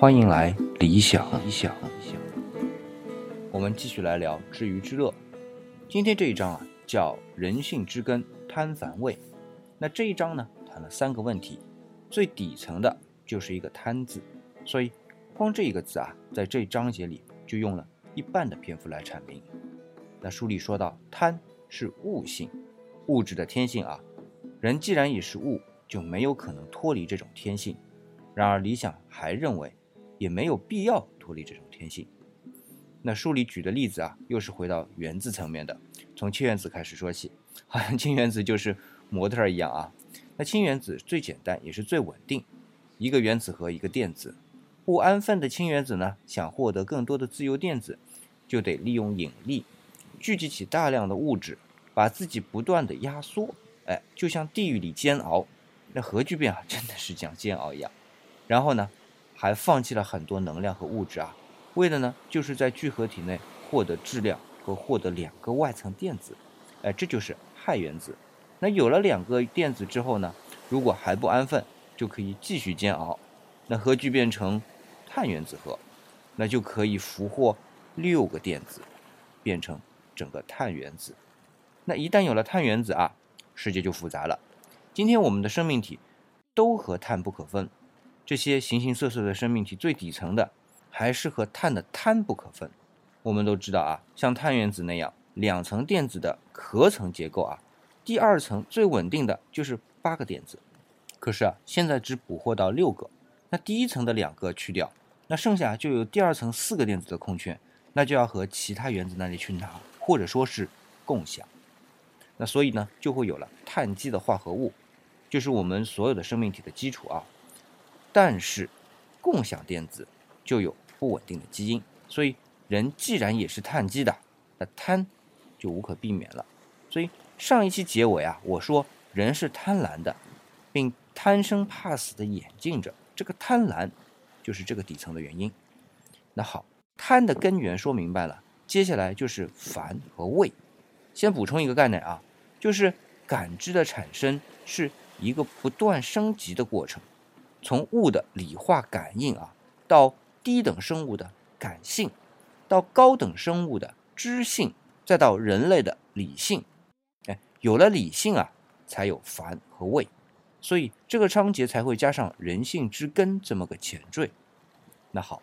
欢迎来理想理想。我们继续来聊知鱼之乐。今天这一章啊，叫人性之根贪凡味。那这一章呢，谈了三个问题，最底层的就是一个贪字，所以光这一个字啊，在这一章节里就用了一半的篇幅来阐明。那书里说到，贪是物性，物质的天性啊。人既然已是物，就没有可能脱离这种天性。然而理想还认为。也没有必要脱离这种天性。那书里举的例子啊，又是回到原子层面的，从氢原子开始说起，好像氢原子就是模特一样啊。那氢原子最简单也是最稳定，一个原子核一个电子，不安分的氢原子呢，想获得更多的自由电子，就得利用引力聚集起大量的物质，把自己不断的压缩，哎，就像地狱里煎熬。那核聚变啊，真的是像煎熬一样。然后呢？还放弃了很多能量和物质啊，为的呢，就是在聚合体内获得质量和获得两个外层电子，哎，这就是氦原子。那有了两个电子之后呢，如果还不安分，就可以继续煎熬。那核聚变成碳原子核，那就可以俘获六个电子，变成整个碳原子。那一旦有了碳原子啊，世界就复杂了。今天我们的生命体都和碳不可分。这些形形色色的生命体最底层的，还是和碳的碳不可分。我们都知道啊，像碳原子那样两层电子的壳层结构啊，第二层最稳定的就是八个电子。可是啊，现在只捕获到六个，那第一层的两个去掉，那剩下就有第二层四个电子的空缺，那就要和其他原子那里去拿，或者说是共享。那所以呢，就会有了碳基的化合物，就是我们所有的生命体的基础啊。但是，共享电子就有不稳定的基因，所以人既然也是碳基的，那贪就无可避免了。所以上一期结尾啊，我说人是贪婪的，并贪生怕死的演进着，这个贪婪就是这个底层的原因。那好，贪的根源说明白了，接下来就是烦和畏。先补充一个概念啊，就是感知的产生是一个不断升级的过程。从物的理化感应啊，到低等生物的感性，到高等生物的知性，再到人类的理性，哎，有了理性啊，才有烦和畏，所以这个章节才会加上人性之根这么个前缀。那好，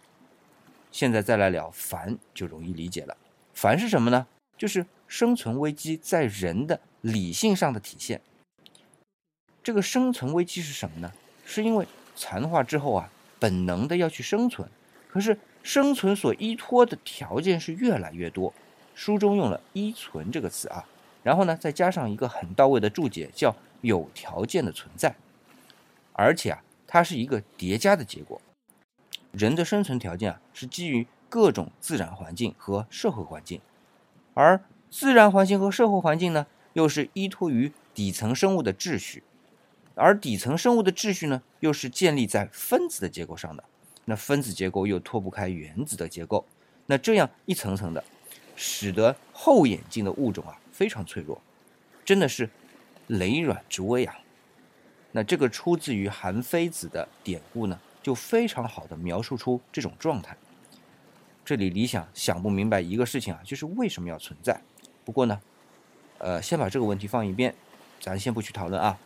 现在再来聊烦，就容易理解了。烦是什么呢？就是生存危机在人的理性上的体现。这个生存危机是什么呢？是因为。残化之后啊，本能的要去生存，可是生存所依托的条件是越来越多。书中用了“依存”这个词啊，然后呢，再加上一个很到位的注解，叫“有条件的存在”，而且啊，它是一个叠加的结果。人的生存条件啊，是基于各种自然环境和社会环境，而自然环境和社会环境呢，又是依托于底层生物的秩序。而底层生物的秩序呢，又是建立在分子的结构上的。那分子结构又脱不开原子的结构。那这样一层层的，使得后演进的物种啊非常脆弱，真的是雷软之危啊。那这个出自于韩非子的典故呢，就非常好的描述出这种状态。这里理想想不明白一个事情啊，就是为什么要存在。不过呢，呃，先把这个问题放一边，咱先不去讨论啊。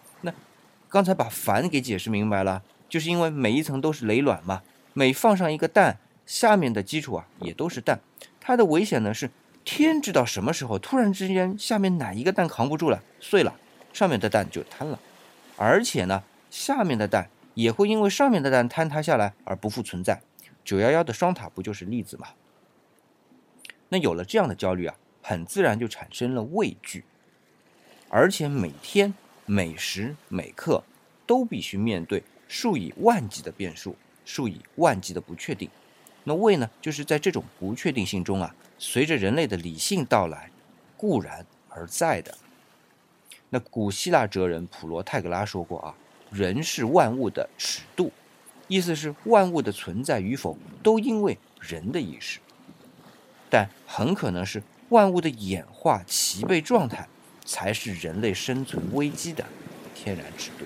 刚才把烦给解释明白了，就是因为每一层都是雷卵嘛，每放上一个蛋，下面的基础啊也都是蛋。它的危险呢是天知道什么时候突然之间下面哪一个蛋扛不住了，碎了，上面的蛋就瘫了。而且呢，下面的蛋也会因为上面的蛋坍塌下来而不复存在。九幺幺的双塔不就是例子吗？那有了这样的焦虑啊，很自然就产生了畏惧，而且每天。每时每刻都必须面对数以万计的变数，数以万计的不确定。那为呢，就是在这种不确定性中啊，随着人类的理性到来，固然而在的。那古希腊哲人普罗泰戈拉说过啊，人是万物的尺度，意思是万物的存在与否都因为人的意识，但很可能是万物的演化齐备状态。才是人类生存危机的天然尺度。